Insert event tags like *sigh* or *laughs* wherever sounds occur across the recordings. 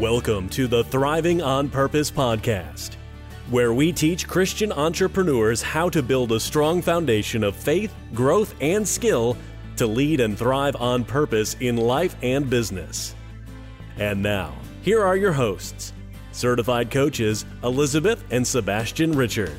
Welcome to the Thriving on Purpose podcast, where we teach Christian entrepreneurs how to build a strong foundation of faith, growth, and skill to lead and thrive on purpose in life and business. And now, here are your hosts, certified coaches Elizabeth and Sebastian Richard.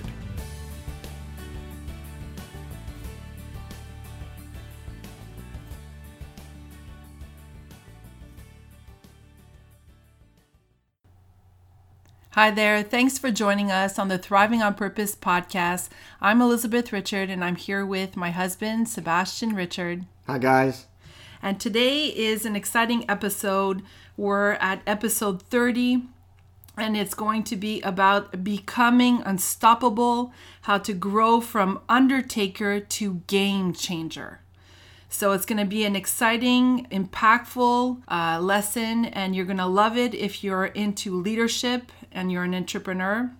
Hi there. Thanks for joining us on the Thriving on Purpose podcast. I'm Elizabeth Richard and I'm here with my husband, Sebastian Richard. Hi, guys. And today is an exciting episode. We're at episode 30 and it's going to be about becoming unstoppable, how to grow from undertaker to game changer. So it's going to be an exciting, impactful uh, lesson, and you're going to love it if you're into leadership and you're an entrepreneur.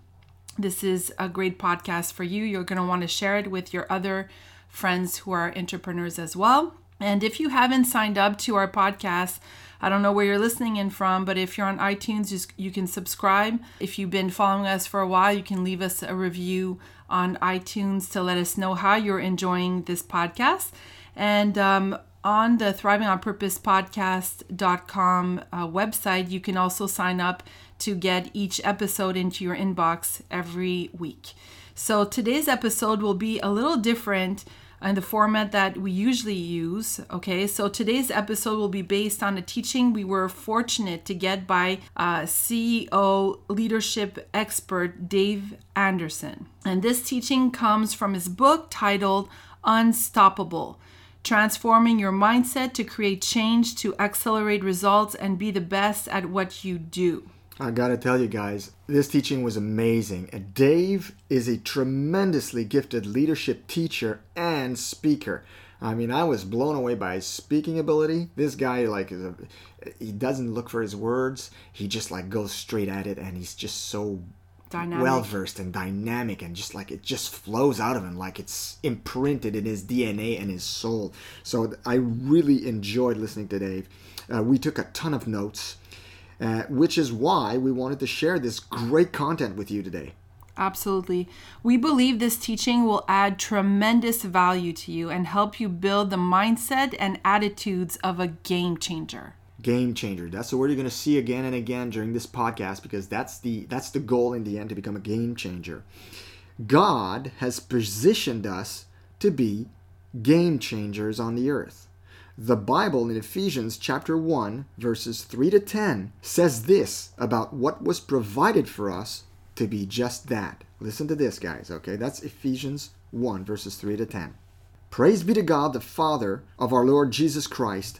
This is a great podcast for you. You're going to want to share it with your other friends who are entrepreneurs as well. And if you haven't signed up to our podcast, I don't know where you're listening in from, but if you're on iTunes, just, you can subscribe. If you've been following us for a while, you can leave us a review on iTunes to let us know how you're enjoying this podcast. And um, on the Thriving on Purpose podcast.com uh, website, you can also sign up to get each episode into your inbox every week. So today's episode will be a little different in the format that we usually use. Okay, so today's episode will be based on a teaching we were fortunate to get by uh, CEO leadership expert Dave Anderson. And this teaching comes from his book titled Unstoppable transforming your mindset to create change to accelerate results and be the best at what you do. I gotta tell you guys, this teaching was amazing. And Dave is a tremendously gifted leadership teacher and speaker. I mean, I was blown away by his speaking ability. This guy, like, a, he doesn't look for his words. He just like goes straight at it, and he's just so well versed and dynamic and just like it just flows out of him like it's imprinted in his DNA and his soul. So I really enjoyed listening to Dave. Uh, we took a ton of notes, uh, which is why we wanted to share this great content with you today. Absolutely. We believe this teaching will add tremendous value to you and help you build the mindset and attitudes of a game changer game changer. That's the word you're going to see again and again during this podcast because that's the that's the goal in the end to become a game changer. God has positioned us to be game changers on the earth. The Bible in Ephesians chapter 1 verses 3 to 10 says this about what was provided for us to be just that. Listen to this guys, okay? That's Ephesians 1 verses 3 to 10. Praise be to God the Father of our Lord Jesus Christ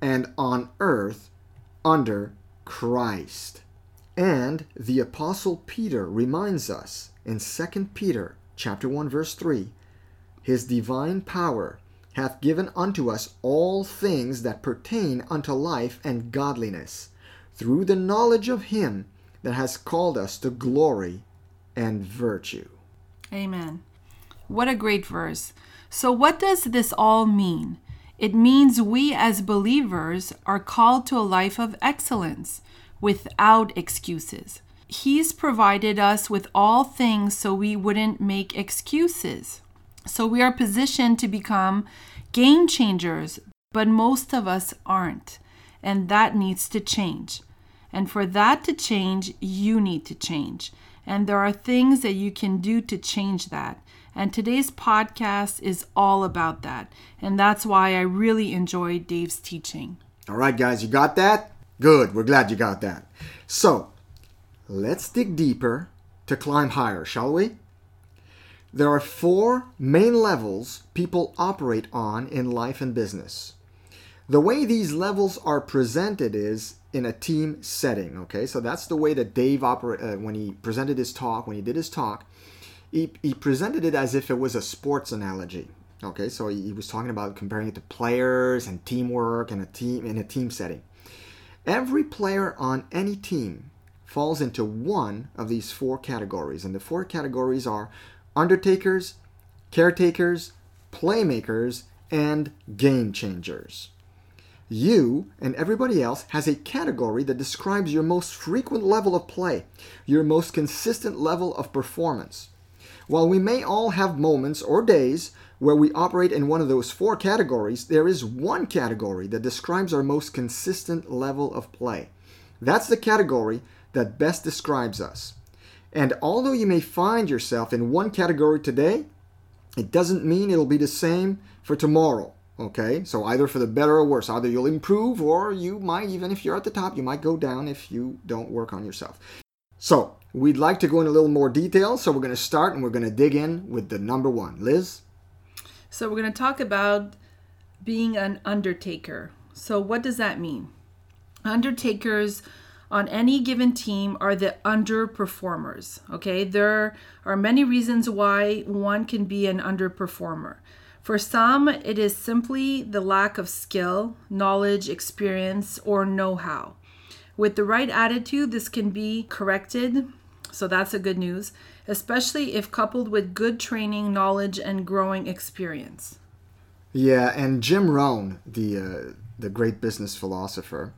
and on earth under Christ. And the apostle Peter reminds us in 2 Peter chapter 1 verse 3, his divine power hath given unto us all things that pertain unto life and godliness through the knowledge of him that has called us to glory and virtue. Amen. What a great verse. So what does this all mean? It means we as believers are called to a life of excellence without excuses. He's provided us with all things so we wouldn't make excuses. So we are positioned to become game changers, but most of us aren't. And that needs to change. And for that to change, you need to change. And there are things that you can do to change that. And today's podcast is all about that. And that's why I really enjoyed Dave's teaching. All right, guys, you got that? Good. We're glad you got that. So, let's dig deeper to climb higher, shall we? There are four main levels people operate on in life and business. The way these levels are presented is in a team setting. Okay, so that's the way that Dave operated uh, when he presented his talk. When he did his talk, he, he presented it as if it was a sports analogy. Okay, so he, was talking about comparing it to players and teamwork and a team in a team setting. Every player on any team falls into one of these four categories, and the four categories are undertakers, caretakers, playmakers, and game changers. You and everybody else has a category that describes your most frequent level of play, your most consistent level of performance. While we may all have moments or days where we operate in one of those four categories, there is one category that describes our most consistent level of play. That's the category that best describes us. And although you may find yourself in one category today, it doesn't mean it'll be the same for tomorrow. Okay, so either for the better or worse, either you'll improve or you might, even if you're at the top, you might go down if you don't work on yourself. So, we'd like to go in a little more detail, so we're going to start and we're going to dig in with the number one. Liz? So, we're going to talk about being an undertaker. So, what does that mean? Undertakers on any given team are the underperformers. Okay, there are many reasons why one can be an underperformer. For some, it is simply the lack of skill, knowledge, experience, or know how. With the right attitude, this can be corrected, so that's a good news, especially if coupled with good training, knowledge, and growing experience. Yeah, and Jim Rohn, the uh, the great business philosopher,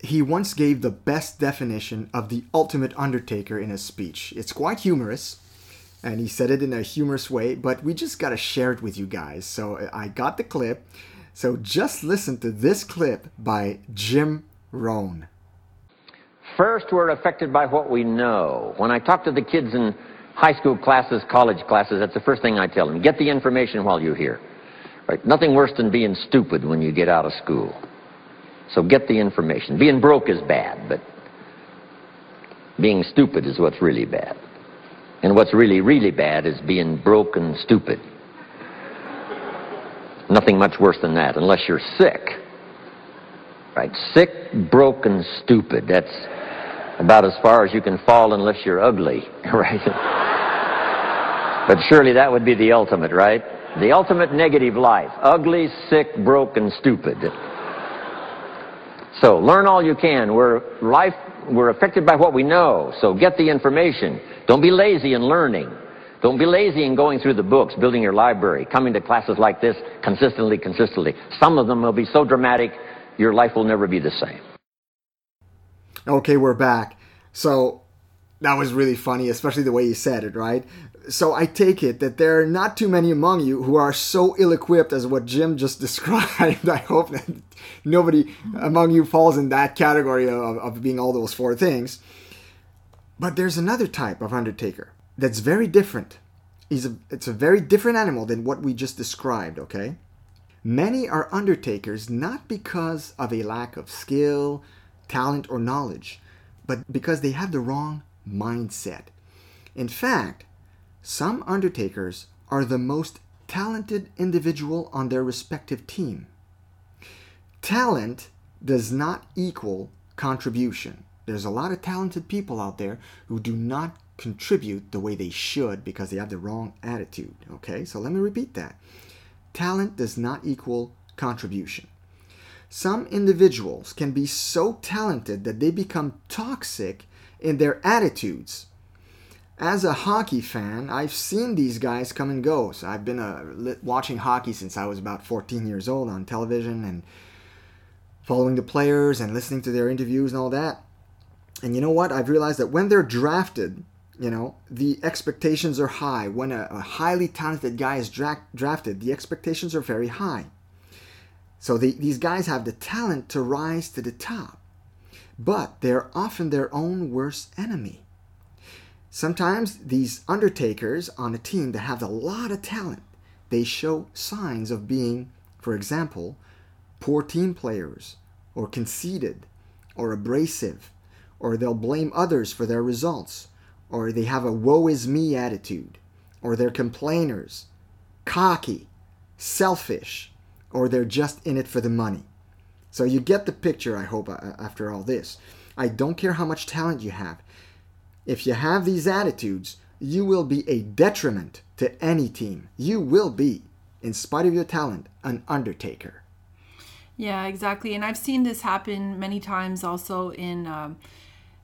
he once gave the best definition of the ultimate undertaker in a speech. It's quite humorous, and he said it in a humorous way, but we just got to share it with you guys. So I got the clip. So just listen to this clip by Jim Rohn. First, we're affected by what we know. When I talk to the kids in high school classes, college classes, that's the first thing I tell them. Get the information while you're here. Right? Nothing worse than being stupid when you get out of school. So get the information. Being broke is bad, but being stupid is what's really bad. And what's really, really bad is being broke and stupid. Nothing much worse than that, unless you're sick. Right? Sick, broken, stupid. That's about as far as you can fall unless you're ugly. *laughs* Right? but surely that would be the ultimate, right? The ultimate negative life. Ugly, sick, broken, stupid. So learn all you can. We're life we're affected by what we know. So get the information. Don't be lazy in learning. Don't be lazy in going through the books, building your library, coming to classes like this consistently, consistently. Some of them will be so dramatic, your life will never be the same. Okay, we're back. So that was really funny, especially the way you said it, right? So I take it that there are not too many among you who are so ill equipped as what Jim just *laughs* described. I hope that nobody among you falls in that category of, of being all those four things. But there's another type of undertaker that's very different. He's a, it's a very different animal than what we just described, okay? Many are undertakers not because of a lack of skill, talent, or knowledge, but because they have the wrong mindset. In fact, some undertakers are the most talented individual on their respective team. Talent does not equal contribution. There's a lot of talented people out there who do not contribute the way they should because they have the wrong attitude. Okay, so let me repeat that. Talent does not equal contribution. Some individuals can be so talented that they become toxic in their attitudes. As a hockey fan, I've seen these guys come and go. So I've been uh, watching hockey since I was about 14 years old on television and following the players and listening to their interviews and all that. And you know what? I've realized that when they're drafted, you know, the expectations are high. When a, a highly talented guy is dra- drafted, the expectations are very high. So the, these guys have the talent to rise to the top. but they're often their own worst enemy. Sometimes these undertakers on a team that have a lot of talent, they show signs of being, for example, poor team players, or conceited, or abrasive, or they'll blame others for their results, or they have a woe is me attitude, or they're complainers, cocky, selfish, or they're just in it for the money. So you get the picture, I hope, after all this. I don't care how much talent you have. If you have these attitudes, you will be a detriment to any team. You will be, in spite of your talent, an undertaker. Yeah, exactly. And I've seen this happen many times also in um,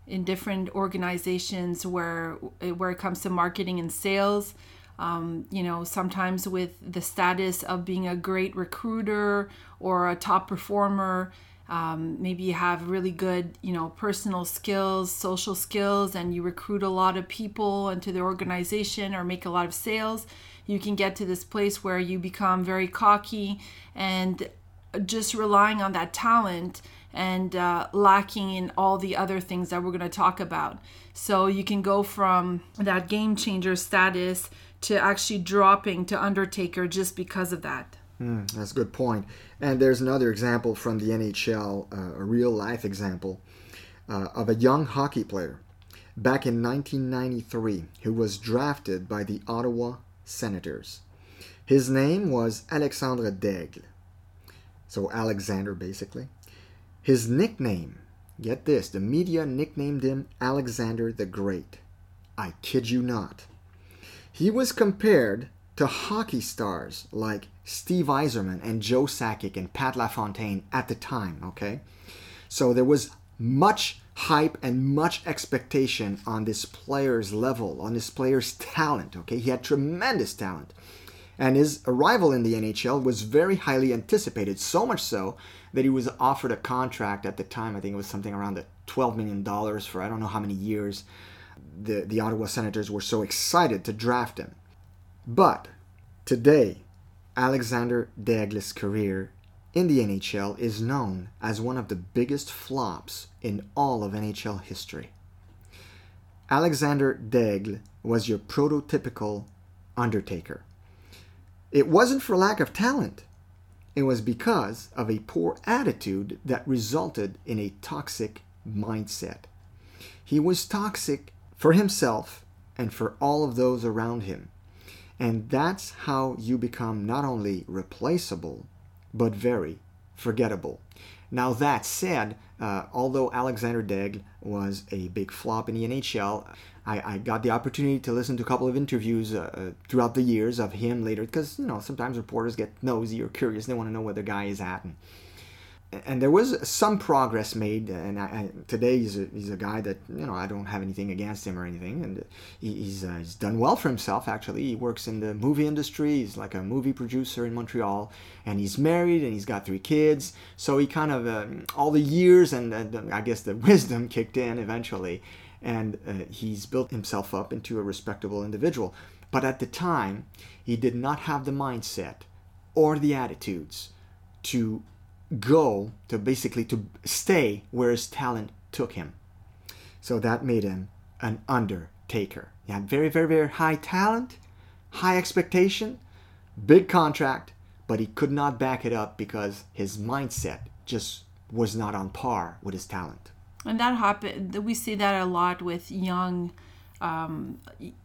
in different organizations where where it comes to marketing and sales. Um, you know, sometimes with the status of being a great recruiter or a top performer, um, maybe you have really good, you know, personal skills, social skills, and you recruit a lot of people into the organization or make a lot of sales. You can get to this place where you become very cocky and just relying on that talent and uh, lacking in all the other things that we're going to talk about. So you can go from that game changer status to actually dropping to Undertaker just because of that. Mm, that's a good point. And there's another example from the NHL, uh, a real life example uh, of a young hockey player back in 1993 who was drafted by the Ottawa Senators. His name was Alexandre Daigle. So Alexander, basically. His nickname, get this, the media nicknamed him Alexander the Great. I kid you not. He was compared to hockey stars like Steve Yzerman and Joe Sakic and Pat LaFontaine at the time, okay? So there was much hype and much expectation on this player's level, on this player's talent, okay? He had tremendous talent. And his arrival in the NHL was very highly anticipated, so much so that he was offered a contract at the time. I think it was something around the $12 million for I don't know how many years. The, the Ottawa Senators were so excited to draft him. But today, Alexander Daigle's career in the NHL is known as one of the biggest flops in all of NHL history. Alexander Daigle was your prototypical Undertaker. It wasn't for lack of talent. It was because of a poor attitude that resulted in a toxic mindset. He was toxic for himself and for all of those around him. And that's how you become not only replaceable, but very forgettable. Now, that said, uh, although Alexander Daigle was a big flop in the NHL, I, I, got the opportunity to listen to a couple of interviews uh, throughout the years of him later because, you know, sometimes reporters get nosy or curious. They want to know where the guy is at. And and there was some progress made. And I, I, today he's a, he's a guy that you know I don't have anything against him or anything, and he, he's uh, he's done well for himself. Actually, he works in the movie industry. He's like a movie producer in Montreal, and he's married and he's got three kids. So he kind of uh, all the years and, and, I guess the *laughs* wisdom kicked in eventually, and uh, he's built himself up into a respectable individual. But at the time, he did not have the mindset or the attitudes to go to basically to stay where his talent took him. So that made him an undertaker. He had very, very, very high talent, high expectation, big contract, but he could not back it up because his mindset just was not on par with his talent. And that happened. We see that a lot with young, um,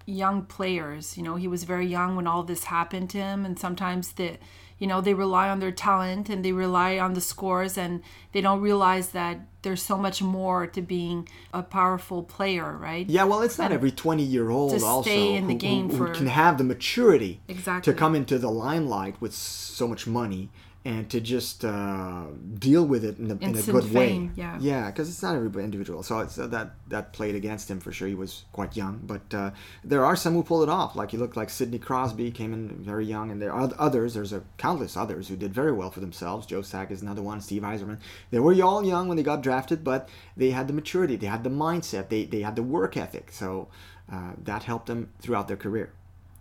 young players. You know, he was very young when all this happened to him, and sometimes the you know they rely on their talent and they rely on the scores and they don't realize that there's so much more to being a powerful player right yeah well it's not and every 20 year old also in the who, game who, who for, can have the maturity exactly. to come into the limelight with so much money and to just uh, deal with it in a, in a good fame, way. Yeah, yeah, because it's not every individual. So it's, uh, that that played against him for sure. He was quite young, but uh, there are some who pulled it off. Like he looked like Sidney Crosby came in very young, and there are others. There's a countless others who did very well for themselves. Joe Sack is another one. Steve Yzerman. They were all young when they got drafted, but they had the maturity, they had the mindset, they they had the work ethic. So uh, that helped them throughout their career.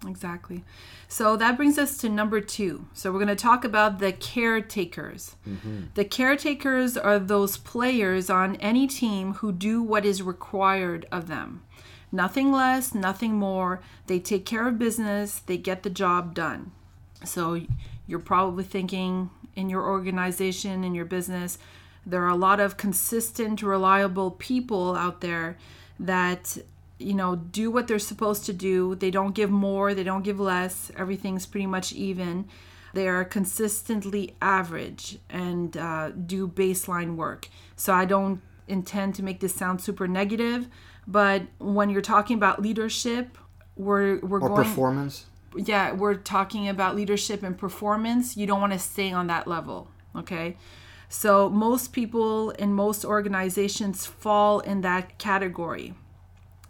Exactly. So that brings us to number two. So we're going to talk about the caretakers. Mm-hmm. The caretakers are those players on any team who do what is required of them. Nothing less, nothing more. They take care of business, they get the job done. So you're probably thinking in your organization, in your business, there are a lot of consistent, reliable people out there that you know do what they're supposed to do. They don't give more, they don't give less. Everything's pretty much even. They are consistently average and uh, do baseline work. So I don't intend to make this sound super negative, but when you're talking about leadership, we're we're Or going performance. yeah, we're talking about leadership and performance. You don't want to stay on that level, okay? So, most people in most organizations fall in that category.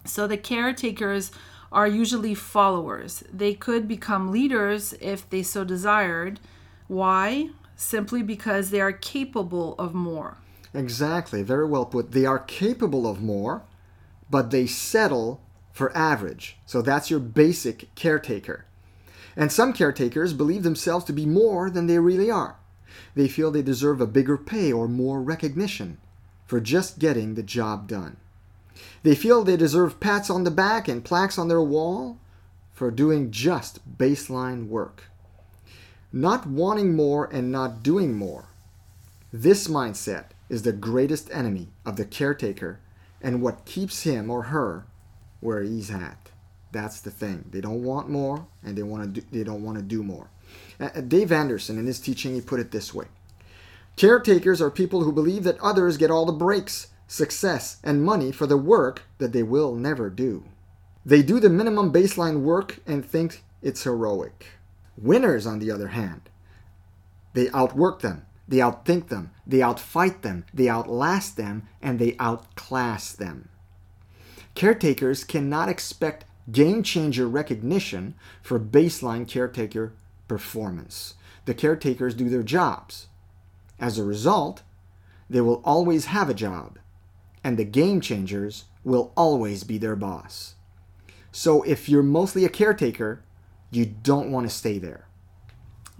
So, the caretakers are usually followers. They could become leaders if they so desired. Why? Simply because they are capable of more. Exactly. Very well put. They are capable of more, but they settle for average. So that's your basic caretaker. And some caretakers believe themselves to be more than they really are. They feel they deserve a bigger pay or more recognition for just getting the job done. They feel they deserve pats on the back and plaques on their wall for doing just baseline work. Not wanting more and not doing more. This mindset is the greatest enemy of the caretaker and what keeps him or her where he's at. That's the thing. They don't want more and they want to do, they don't want to do more. Uh, Dave Anderson in his teaching he put it this way. Caretakers are people who believe that others get all the breaks, success, and money for the work that they will never do. They do the minimum baseline work and think it's heroic. Winners, on the other hand, they outwork them, they outthink them, they outfight them, they outlast them, and they outclass them. Caretakers cannot expect game changer recognition for baseline caretaker performance. The caretakers do their jobs. As a result, they will always have a job, and the game changers will always be their boss. So if you're mostly a caretaker, you don't want to stay there.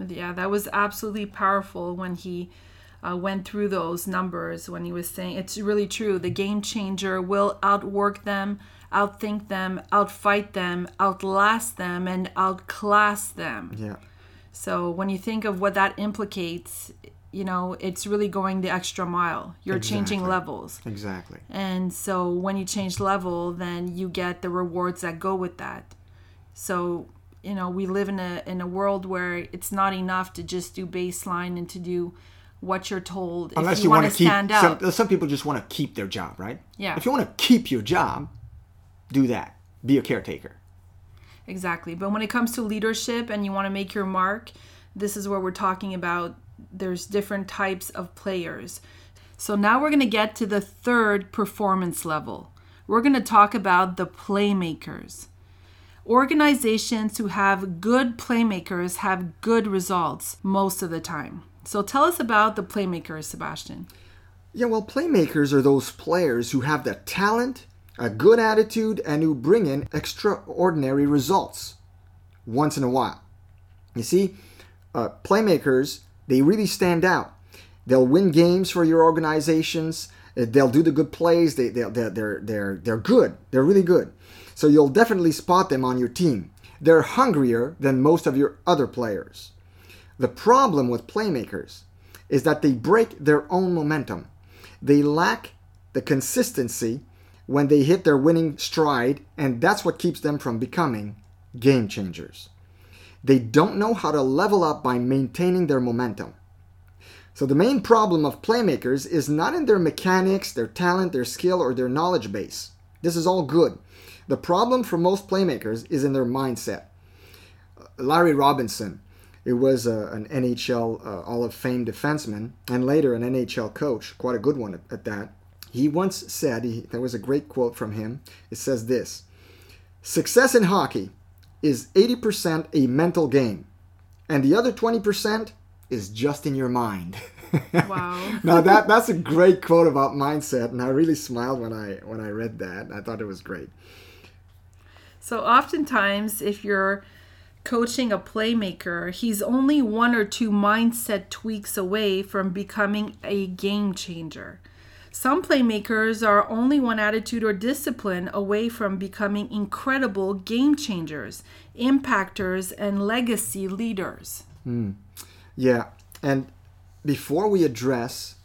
Yeah, that was absolutely powerful when he uh, went through those numbers when he was saying it's really true. The game changer will outwork them, outthink them, outfight them, outlast them, and outclass them. Yeah. So when you think of what that implicates, you know, it's really going the extra mile. You're changing levels. Exactly. And so when you change level, then you get the rewards that go with that. So, you know, we live in a in a world where it's not enough to just do baseline and to do what you're told. Unless if you, you, want to keep stand out. some, some people just want to keep their job, right? Yeah. If you want to keep your job, do that. Be a caretaker. Exactly. But when it comes to leadership and you want to make your mark, this is where we're talking about there's different types of players. So now we're going to get to the third performance level. We're going to talk about the playmakers. Organizations who have good playmakers have good results most of the time. So tell us about the playmakers, Sebastian. Yeah, well, playmakers are those players who have the talent, a good attitude, and who bring in extraordinary results once in a while. You see, uh, playmakers, they really stand out. They'll win games for your organizations. uh, They'll do the good plays. They, they're, they're, they're, they're, they're good. They're really good. So you'll definitely spot them on your team. They're hungrier than most of your other players. The problem with playmakers is that they break their own momentum. They lack the consistency when they hit their winning stride, and that's what keeps them from becoming game changers. They don't know how to level up by maintaining their momentum. So, the main problem of playmakers is not in their mechanics, their talent, their skill, or their knowledge base. This is all good. The problem for most playmakers is in their mindset. Larry Robinson, it was uh, an NHL uh, Hall of Fame defenseman and later an NHL coach, quite a good one at, at that. He once said, he, there was a great quote from him. It says this Success in hockey is 80% a mental game, and the other 20% is just in your mind. *laughs* Wow. now that that's a great quote about mindset, and I really smiled when I when I read that. I thought it was great. So oftentimes, if you're coaching a playmaker, he's only one or two mindset tweaks away from becoming a game changer. Some playmakers are only one attitude or discipline away from becoming incredible game changers, impactors, and legacy leaders. Yeah, and before we address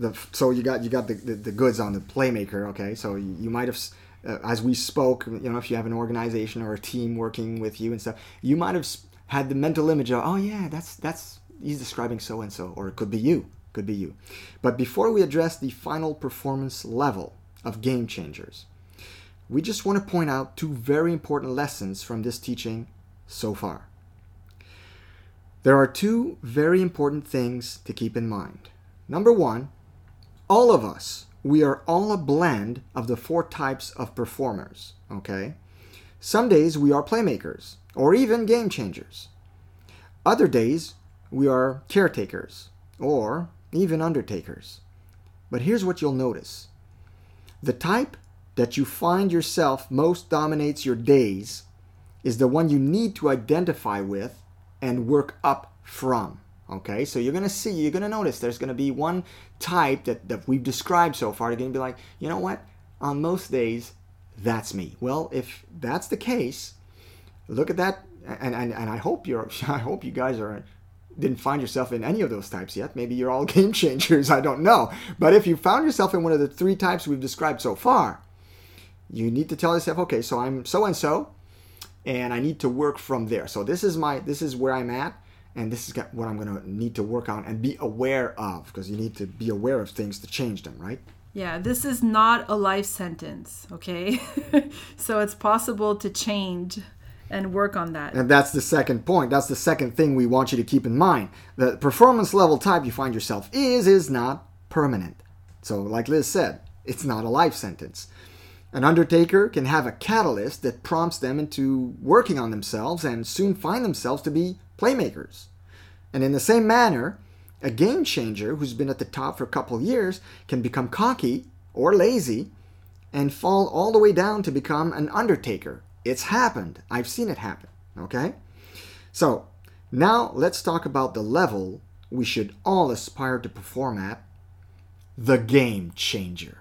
the, so you got you got the, the, the goods on the playmaker. Okay, so you, you might have, uh, as we spoke, you know, if you have an organization or a team working with you and stuff, you might have had the mental image of, oh yeah, that's that's he's describing so and so, or it could be you, could be you. But before we address the final performance level of game changers, we just want to point out two very important lessons from this teaching so far. There are two very important things to keep in mind. Number one, all of us, we are all a blend of the four types of performers, okay? Some days we are playmakers or even game changers. Other days we are caretakers or even undertakers. But here's what you'll notice the type that you find yourself most dominates your days is the one you need to identify with and work up from. Okay, so you're gonna see, you're gonna notice there's gonna be one type that, that we've described so far. You're gonna be like, you know what? On most days, that's me. Well, if that's the case, look at that, and, and, and I hope you're, *laughs* I hope you guys are didn't find yourself in any of those types yet. Maybe you're all *laughs* game changers. I don't know. But if you found yourself in one of the three types we've described so far, you need to tell yourself, okay, so I'm so and so, and I need to work from there. So this is my this is where I'm at, and this is what I'm gonna need to work on and be aware of because you need to be aware of things to change them, right? Yeah, this is not a life sentence, okay? *laughs* so it's possible to change and work on that. And that's the second point. That's the second thing we want you to keep in mind. The performance level type you find yourself is is not permanent. So, like Liz said, it's not a life sentence. An undertaker can have a catalyst that prompts them into working on themselves and soon find themselves to be playmakers. And in the same manner, a game changer who's been at the top for a couple years can become cocky or lazy and fall all the way down to become an undertaker. It's happened. I've seen it happen. Okay? So, now let's talk about the level we should all aspire to perform at the game changer.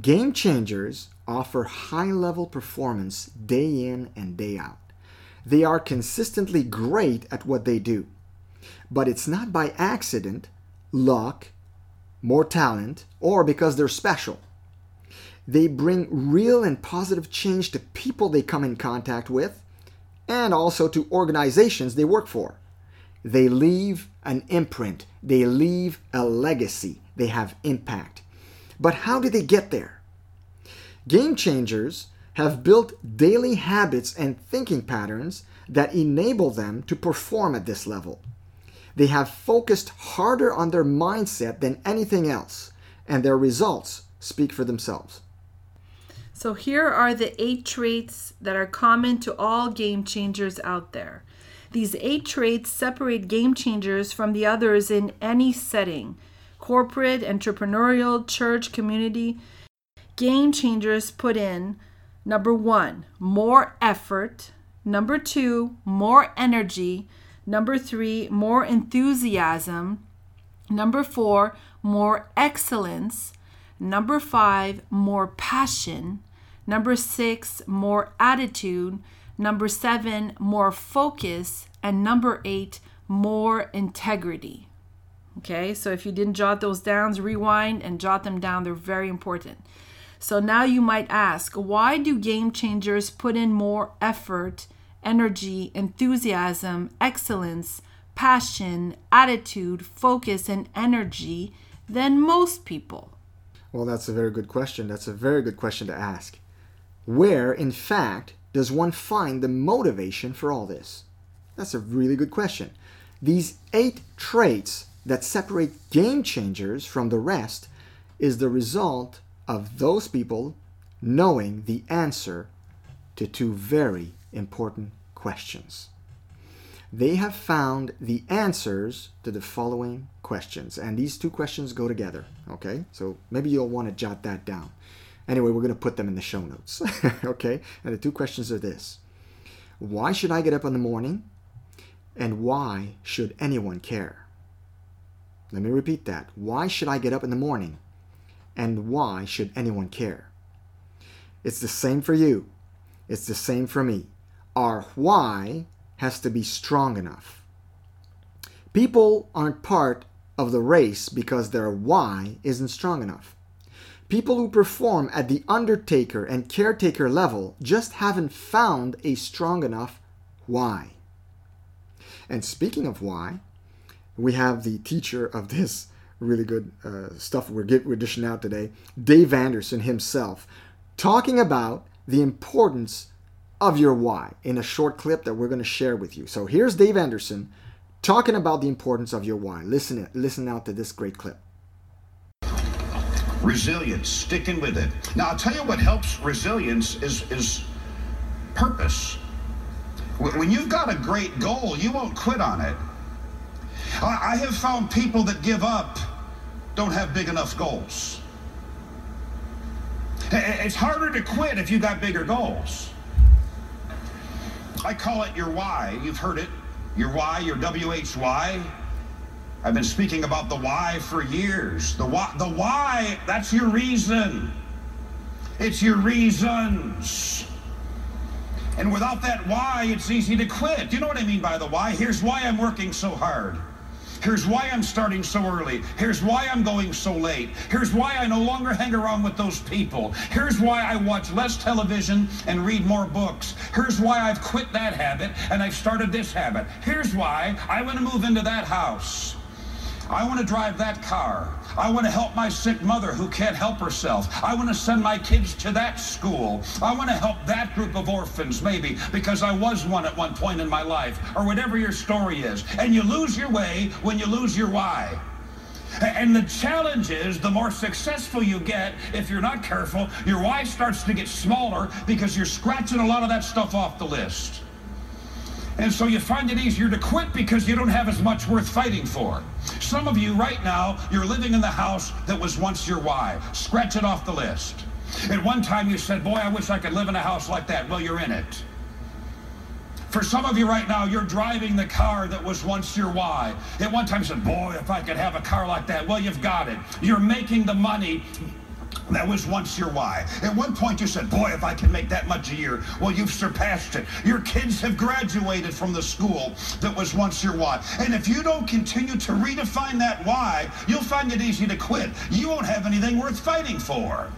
Game changers offer high level performance day in and day out. They are consistently great at what they do. But it's not by accident, luck, more talent, or because they're special. They bring real and positive change to people they come in contact with and also to organizations they work for. They leave an imprint, they leave a legacy, they have impact. But how do they get there? Game changers have built daily habits and thinking patterns that enable them to perform at this level. They have focused harder on their mindset than anything else, and their results speak for themselves. So here are the eight traits that are common to all game changers out there. These eight traits separate game changers from the others in any setting corporate, entrepreneurial, church, community. Game changers put in number one, more effort. Number two, more energy. Number three, more enthusiasm. Number four, more excellence. Number five, more passion. Number six, more attitude. Number seven, more focus. And number eight, more integrity. Okay, so if you didn't jot those down, rewind and jot them down. They're very important. So now you might ask, why do game changers put in more effort, energy, enthusiasm, excellence, passion, attitude, focus, and energy than most people? Well, that's a very good question. That's a very good question to ask. Where, in fact, does one find the motivation for all this? That's a really good question. These eight traits that separate game changers from the rest is the result of those people knowing the answer to two very important questions. They have found the answers to the following questions, and these two questions go together. Okay, so maybe you'll want to jot that down. Anyway, we're going to put them in the show notes. *laughs* okay? And the two questions are this Why should I get up in the morning? And why should anyone care? Let me repeat that. Why should I get up in the morning? And why should anyone care? It's the same for you. It's the same for me. Our why has to be strong enough. People aren't part of the race because their why isn't strong enough. People who perform at the undertaker and caretaker level just haven't found a strong enough why. And speaking of why, we have the teacher of this really good uh, stuff we're, get, we're dishing out today, Dave Anderson himself, talking about the importance of your why in a short clip that we're going to share with you. So here's Dave Anderson talking about the importance of your why. Listen, listen out to this great clip. Resilience, sticking with it. Now I'll tell you what helps resilience is is purpose. When you've got a great goal, you won't quit on it. I have found people that give up don't have big enough goals. It's harder to quit if you've got bigger goals. I call it your why. You've heard it. Your why, your WHY. I've been speaking about the why for years. The why, the why, that's your reason. It's your reasons. And without that why, it's easy to quit. You know what I mean by the why? Here's why I'm working so hard. Here's why I'm starting so early. Here's why I'm going so late. Here's why I no longer hang around with those people. Here's why I watch less television and read more books. Here's why I've quit that habit and I've started this habit. Here's why I want to move into that house. I want to drive that car. I want to help my sick mother who can't help herself. I want to send my kids to that school. I want to help that group of orphans, maybe, because I was one at one point in my life, or whatever your story is. And you lose your way when you lose your why. And the challenge is the more successful you get, if you're not careful, your why starts to get smaller because you're scratching a lot of that stuff off the list. And so you find it easier to quit because you don't have as much worth fighting for. Some of you right now, you're living in the house that was once your why. Scratch it off the list. At one time you said, boy, I wish I could live in a house like that. Well, you're in it. For some of you right now, you're driving the car that was once your why. At one time you said, boy, if I could have a car like that. Well, you've got it. You're making the money that was once your why. At one point you said, boy, if I can make that much a year. Well, you've surpassed it. Your kids have graduated from the school that was once your why. And if you don't continue to redefine that why, you'll find it easy to quit. You won't have anything worth fighting for.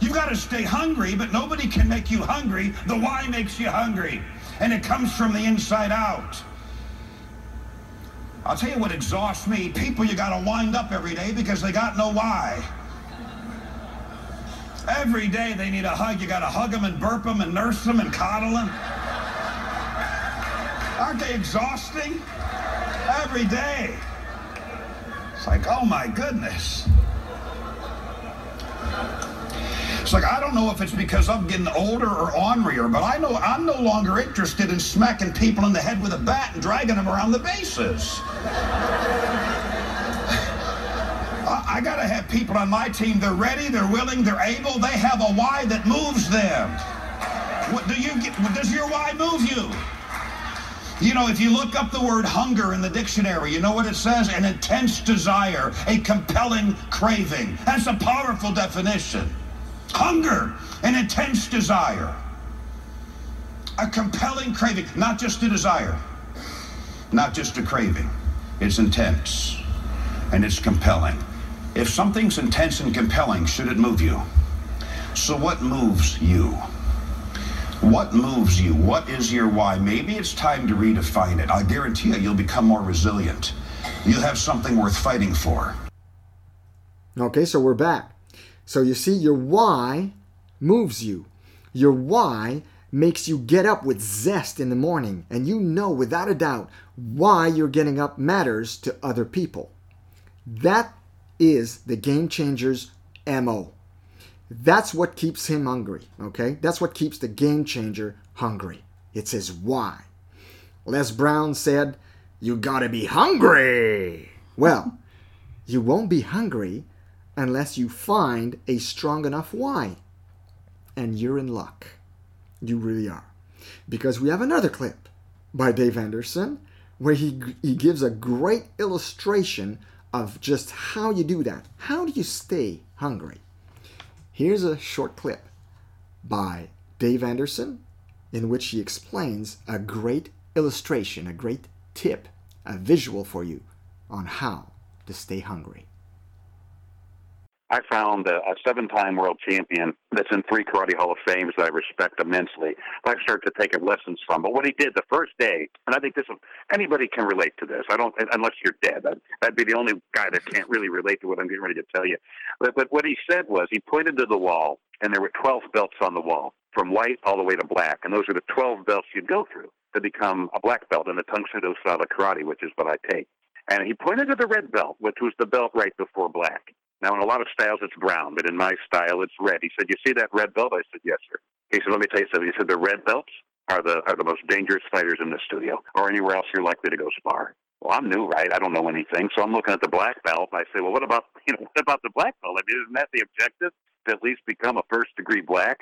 You've got to stay hungry, but nobody can make you hungry. The why makes you hungry. And it comes from the inside out. I'll tell you what exhausts me. People you got to wind up every day because they got no why. Every day they need a hug. You got to hug them and burp them and nurse them and coddle them. Aren't they exhausting? Every day. It's like, oh my goodness. It's like, I don't know if it's because I'm getting older or ornerier, but I know I'm no longer interested in smacking people in the head with a bat and dragging them around the bases. *laughs* I got to have people on my team. They're ready, they're willing, they're able. They have a why that moves them. What do you get? Does your why move you? You know, if you look up the word hunger in the dictionary, you know what it says? An intense desire, a compelling craving. That's a powerful definition. Hunger, an intense desire, a compelling craving, not just a desire, not just a craving. It's intense and it's compelling. If something's intense and compelling, should it move you? So what moves you? What moves you? What is your why? Maybe it's time to redefine it. I guarantee you, you'll become more resilient. You'll have something worth fighting for. Okay, so we're back. So you see, your why moves you. Your why makes you get up with zest in the morning, and you know without a doubt why you're getting up matters to other people. That is the game changer's MO. That's what keeps him hungry, okay? That's what keeps the game changer hungry. It's his why. Les Brown said, You gotta be hungry. Well, you won't be hungry unless you find a strong enough why. And you're in luck. You really are. Because we have another clip by Dave Anderson where he, he gives a great illustration of just how you do that. How do you stay hungry? Here's a short clip by Dave Anderson in which he explains a great illustration, a great tip, a visual for you on how to stay hungry. I found a, a seven-time world champion that's in three Karate Hall of Fames that I respect immensely. I started to take lessons from. But what he did the first day, and I think this anybody can relate to this. I don't unless you're dead. I'd be the only guy that can't really relate to what I'm getting ready to tell you. But, but what he said was he pointed to the wall, and there were 12 belts on the wall, from white all the way to black, and those are the 12 belts you'd go through to become a black belt in the Soo style of karate, which is what I take. And he pointed to the red belt, which was the belt right before black. Now, in a lot of styles, it's brown, but in my style, it's red. He said, "You see that red belt?" I said, "Yes, sir." He said, "Let me tell you something." He said, "The red belts are the are the most dangerous fighters in the studio, or anywhere else you're likely to go spar." Well, I'm new, right? I don't know anything, so I'm looking at the black belt. And I say, "Well, what about *laughs* you know what about the black belt? I mean, isn't that the objective to at least become a first degree black?"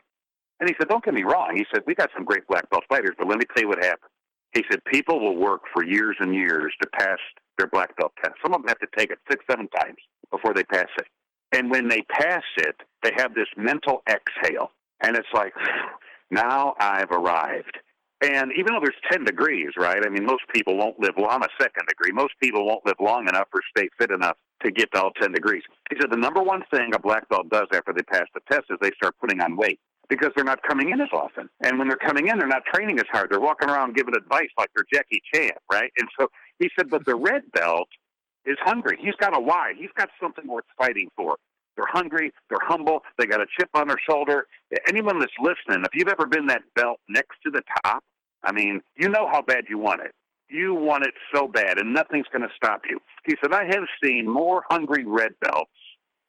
And he said, "Don't get me wrong." He said, "We got some great black belt fighters, but let me tell you what happened." He said, "People will work for years and years to pass their black belt test. Some of them have to take it six, seven times before they pass it." And when they pass it, they have this mental exhale. And it's like, *sighs* now I've arrived. And even though there's 10 degrees, right? I mean, most people won't live long, I'm a second degree. Most people won't live long enough or stay fit enough to get to all 10 degrees. He said the number one thing a black belt does after they pass the test is they start putting on weight because they're not coming in as often. And when they're coming in, they're not training as hard. They're walking around giving advice like they're Jackie Chan, right? And so he said, but the red belt is hungry. He's got a why. He's got something worth fighting for. They're hungry. They're humble. They got a chip on their shoulder. Anyone that's listening, if you've ever been that belt next to the top, I mean, you know how bad you want it. You want it so bad, and nothing's going to stop you. He said, I have seen more hungry red belts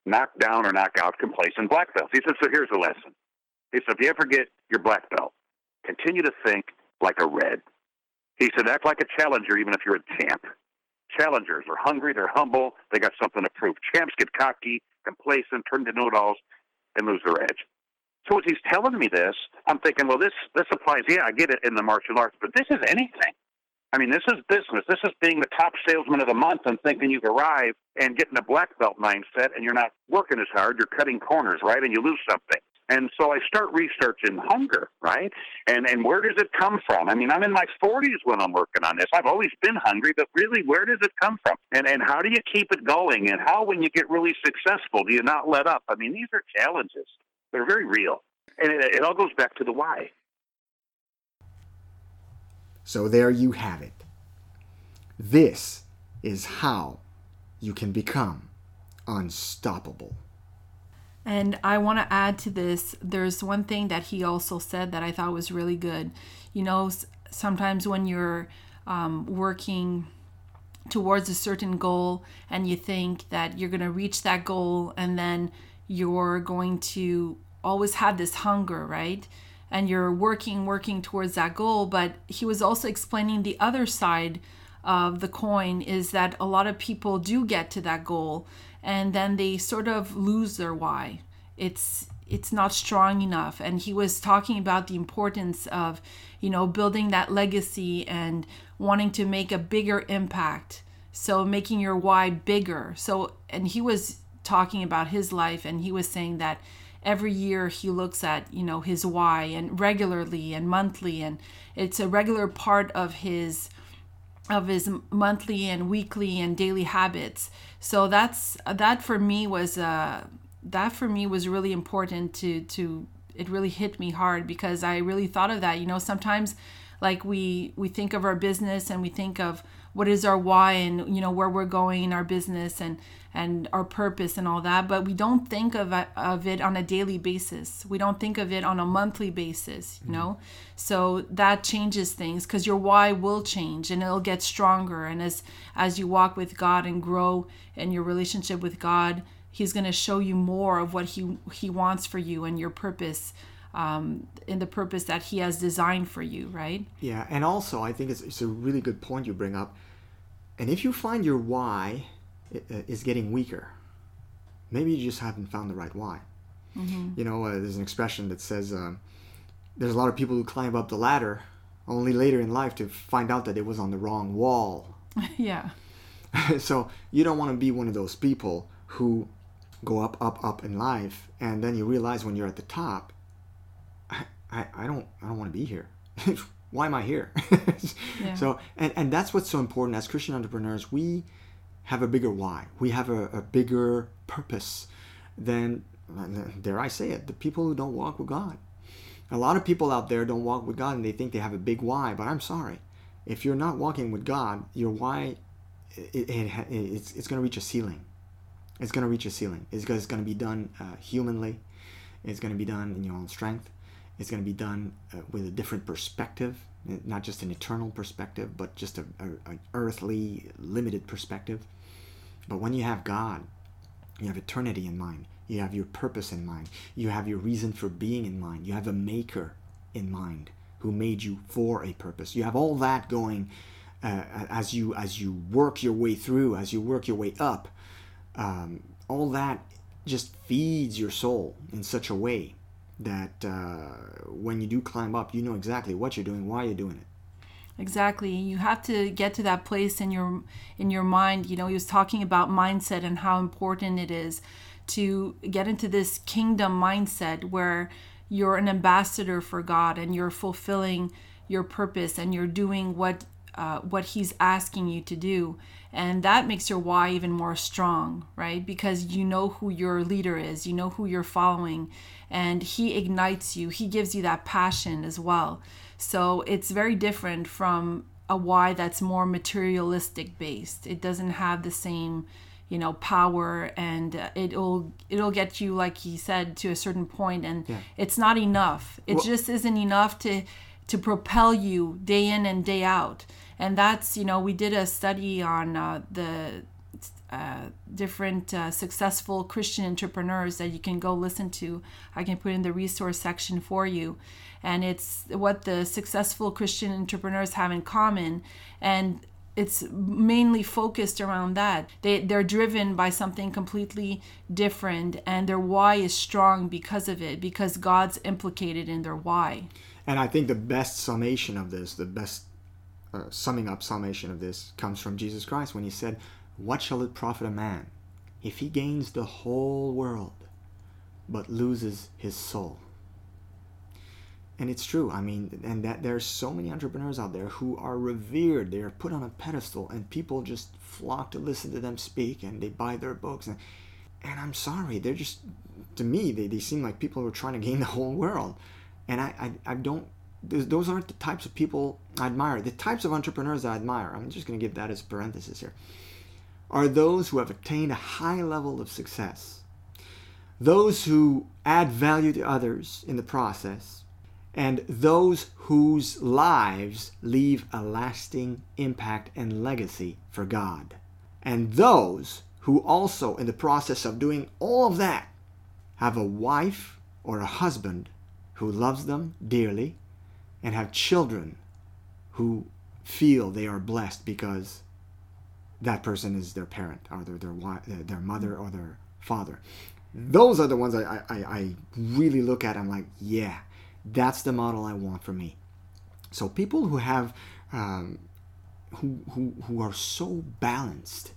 knock down or knock out complacent black belts. He said, so here's a lesson. He said, if you ever get your black belt, continue to think like a red. He said, act like a challenger even if you're a champ. Challengers are hungry, they're humble, they got something to prove. Champs get cocky, complacent, turn to know-it-alls, and lose their edge. So as he's telling me this, I'm thinking, well, this this applies. Yeah, I get it in the martial arts, but this is anything. I mean, this is business. This is being the top salesman of the month and thinking you've arrived and getting a black belt mindset, and you're not working as hard. You're cutting corners, right? And you lose something. And so I start researching hunger, right? And and where does it come from? I mean, I'm in my 40s when I'm working on this. I've always been hungry, but really, where does it come from? And and how do you keep it going? And how, when you get really successful, do you not let up? I mean, these are challenges. They're very real, and it, it all goes back to the why. So there you have it. This is how you can become unstoppable. And I want to add to this there's one thing that he also said that I thought was really good. You know, sometimes when you're um, working towards a certain goal and you think that you're going to reach that goal and then you're going to always have this hunger, right? And you're working, working towards that goal. But he was also explaining the other side of the coin is that a lot of people do get to that goal and then they sort of lose their why. It's it's not strong enough. And he was talking about the importance of you know building that legacy and wanting to make a bigger impact. So making your why bigger. So and he was talking about his life and he was saying that every year he looks at you know his why and regularly and monthly. And it's a regular part of his of his monthly and weekly and daily habits. So that's that for me was uh that for me was really important to to it really hit me hard because i really thought of that. You know sometimes like we we think of our business and we think of what is our why and you know where we're going in our business and and our purpose and all that but we don't think of it, of it on a daily basis. We don't think of it on a monthly basis you know? So that changes things because your why will change and it'll get stronger. And as as you walk with god and grow in your relationship with god he's going to show you more of what he he wants for you and your purpose um, in the purpose that he has designed for you right? Yeah, and also I think it's, it's a really good point you bring up. And if you find your why is getting weaker, maybe you just haven't found the right why. You know, uh, there's an expression that says um, there's a lot of people who climb up the ladder only later in life to find out that it was on the wrong wall. *laughs* *laughs* yeah. so you don't want to be one of those people who go up, up, up in life, and then you realize when you're at the top, I, I, I don't, I don't want to be here. *laughs* Why am I here? Yeah. So, and, and that's what's so important as Christian entrepreneurs. We have a bigger why. We have a, a bigger purpose than, dare I say it, the people who don't walk with God. A lot of people out there don't walk with God and they think they have a big why, but I'm sorry. If you're not walking with God, your why, it, it, it's, it's going to reach a ceiling. It's going to reach a ceiling. It's, it's going to be done uh, humanly. It's going to be done in your own strength. It's going to be done uh, with a different perspective, not just an eternal perspective, but just a, a, an earthly, limited perspective. But when you have God, you have eternity in mind. You have your purpose in mind. You have your reason for being in mind. You have a maker in mind who made you for a purpose. You have all that going uh, as you as you work your way through, as you work your way up. Um, all that just feeds your soul in such a way that uh, when you do climb up, you know exactly what you're doing, why you're doing it. Exactly. You have to get to that place in your in your mind. You know, he was talking about mindset and how important it is to get into this kingdom mindset where you're an ambassador for God and you're fulfilling your purpose and you're doing what uh, what He's asking you to do, and that makes your why even more strong, right? Because you know who your leader is, you know who you're following, and He ignites you. He gives you that passion as well. So it's very different from a why that's more materialistic based. It doesn't have the same you know power and uh, it'll it'll get you like he said to a certain point and Yeah. it's not enough it Well- just isn't enough to to propel you day in and day out and that's you know we did a study on uh, the uh, different uh, successful Christian entrepreneurs that you can go listen to. I can put in the resource section for you. And it's what the successful Christian entrepreneurs have in common. And it's mainly focused around that. They, they're driven by something completely different, and their why is strong because of it, because God's implicated in their why. And I think the best summation of this, the best uh, summing up summation of this, comes from Jesus Christ when he said, What shall it profit a man if he gains the whole world but loses his soul? And it's true. I mean, and that there's so many entrepreneurs out there who are revered. They are put on a pedestal, and people just flock to listen to them speak, and they buy their books. And, and I'm sorry, they're just to me they, they seem like people who are trying to gain the whole world and I, I, I don't those aren't the types of people I admire. The types of entrepreneurs I admire, I'm just going to give that as a parenthesis here, are those who have attained a high level of success, those who add value to others in the process, and those whose lives leave a lasting impact and legacy for God, and those who also, in the process of doing all of that, have a wife or a husband who loves them dearly and have children who feel they are blessed because that person is their parent or their their, their, their mother or their father. Those are the ones I, I, I really look at. I'm like, yeah, that's the model I want for me. So people who have um, who, who who are so balanced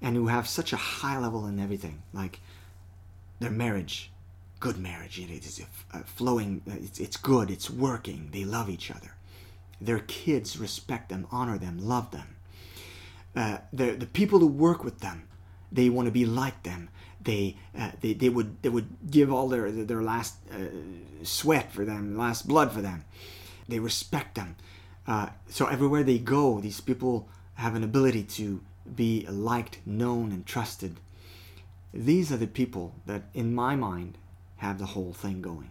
and who have such a high level in everything, like their marriage, good marriage, it is flowing, it's, it's good, it's working, they love each other. Their kids respect them, honor them, love them. Uh, the, the people who work with them, they want to be like them. They, uh, they, they would they would give all their their last uh, sweat for them, last blood for them. They respect them. Uh, so everywhere they go, these people have an ability to be liked, known, and trusted. These are the people that, in my mind, have the whole thing going.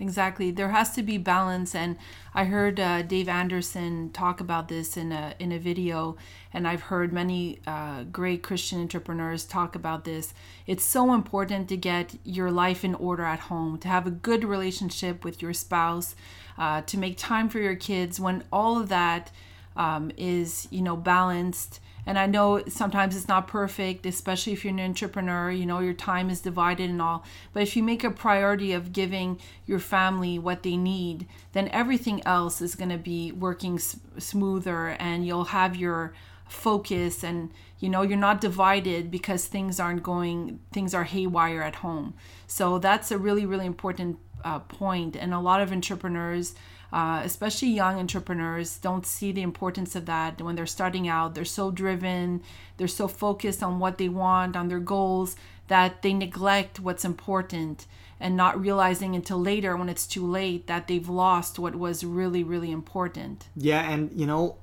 Exactly. There has to be balance, and I heard uh, Dave Anderson talk about this in a in a video, and I've heard many uh, great Christian entrepreneurs talk about this. It's so important to get your life in order at home, to have a good relationship with your spouse, uh, to make time for your kids. When all of that um, is you know balanced and i know sometimes it's not perfect especially if you're an entrepreneur you know your time is divided and all. But if you make a priority of giving your family what they need then everything else is going to be working s- smoother and you'll have your focus and you know you're not divided because things aren't going things are haywire at home. So that's a really really important uh, point. And a lot of entrepreneurs uh, especially young entrepreneurs, don't see the importance of that when they're starting out. They're so driven, they're so focused on what they want, on their goals, that they neglect what's important and not realizing until later when it's too late that they've lost what was really, really important. Yeah, and you know,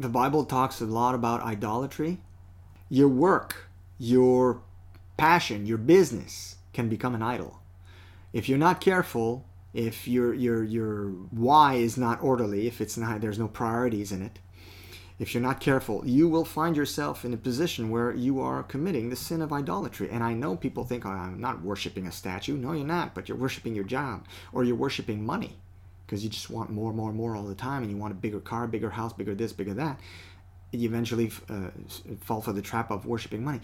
the Bible talks a lot about idolatry. Your work, your passion, your business can become an idol. If you're not careful, if your your your why is not orderly, if it's not there's no priorities in it, if you're not careful, you will find yourself in a position where you are committing the sin of idolatry. And I know people think, oh, I'm not worshiping a statue. No, you're not, but you're worshiping your job or you're worshiping money because you just want more, more, more all the time and you want a bigger car, bigger house, bigger this, bigger that. You eventually uh, fall for the trap of worshiping money.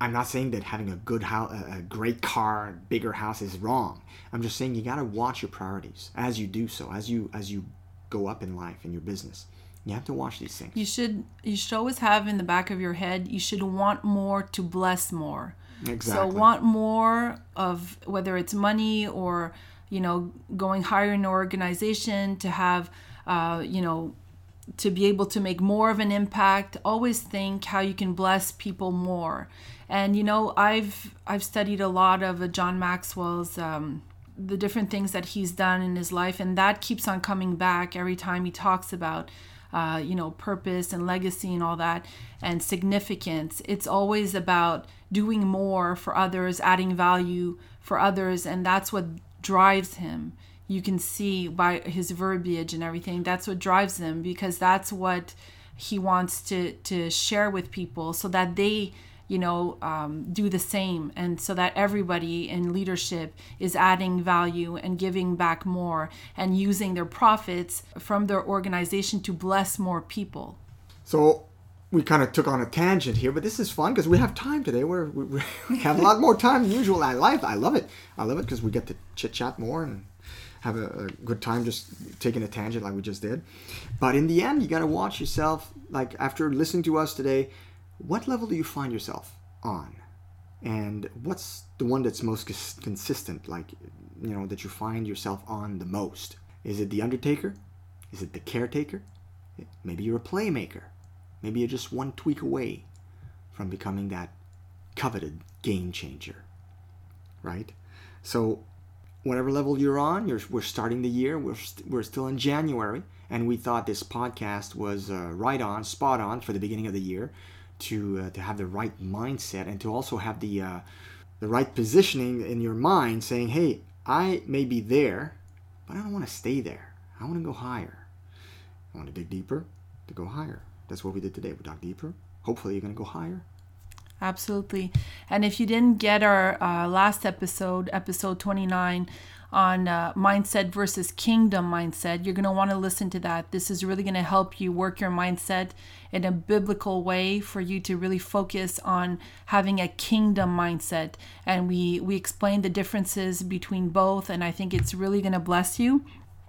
I'm not saying that having a good house, a great car, bigger house is wrong. I'm just saying you got to watch your priorities as you do so, as you as you go up in life in your business. You have to watch these things. You should you should always have in the back of your head you should want more to bless more. Exactly. So want more of whether it's money or you know going higher in an organization to have uh, you know to be able to make more of an impact always think how you can bless people more. And you know i've i've studied a lot of uh, john maxwell's um, the different things that he's done in his life and that keeps on coming back every time he talks about uh, you know purpose and legacy and all that and significance. It's always about doing more for others adding value for others and that's what drives him you can see by his verbiage and everything that's what drives him because that's what he wants to to share with people so that they you know um, do the same and so that everybody in leadership is adding value and giving back more and using their profits from their organization to bless more people So we kind of took on a tangent here, but this is fun because we have time today. We're, we, we *laughs* have a lot more time than usual. I like I love it. I love it because we get to chit chat more and have a, a, good time just taking a tangent like we just did. But in the end, you got to watch yourself. Like after listening to us today, what level do you find yourself on? And what's the one that's most cons- consistent? Like, you know, that you find yourself on the most? Is it the Undertaker? Is it the Caretaker? Maybe you're a playmaker. Maybe you're just one tweak away from becoming that coveted game changer. Right? So, whatever level you're on, you're, we're starting the year. We're, st- we're still in January. And we thought this podcast was uh, right on, spot on for the beginning of the year to, uh, to have the right mindset and to also have the, uh, the right positioning in your mind saying, hey, I may be there, but I don't want to stay there. I want to go higher. I want to dig deeper to go higher. That's what we did today. We dug deeper. Hopefully, you're going to go higher. Absolutely. And if you didn't get our uh, last episode, episode 29, on uh, mindset versus kingdom mindset, you're going to want to listen to that. This is really going to help you work your mindset in a biblical way for you to really focus on having a kingdom mindset. And we, we explain the differences between both, and I think it's really going to bless you.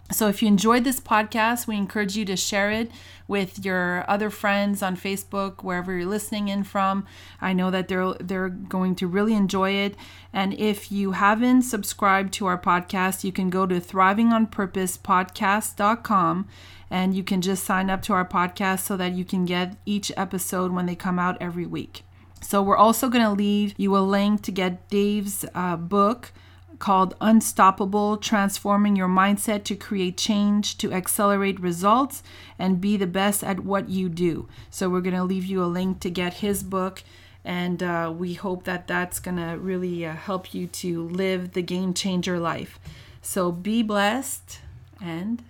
So if you enjoyed this podcast, we encourage you to share it with your other friends on Facebook, wherever you're listening in from. I know that they're they're going to really enjoy it. And if you haven't subscribed to our podcast, you can go to thrivingonpurposepodcast.com and you can just sign up to our podcast so that you can get each episode when they come out every week. So we're also going to leave you a link to get Dave's uh, book called Unstoppable Transforming Your Mindset to Create Change to Accelerate Results and Be the Best at What You Do. So, we're going to leave you a link to get his book, and uh, we hope that that's going to really uh, help you to live the game changer life. So, be blessed and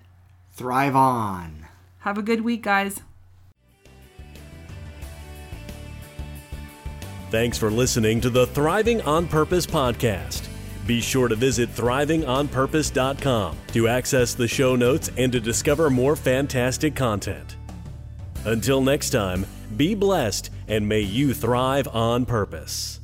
thrive on. Have a good week, guys. Thanks for listening to the Thriving on Purpose podcast. Be sure to visit thrivingonpurpose.com to access the show notes and to discover more fantastic content. Until next time, be blessed and may you thrive on purpose.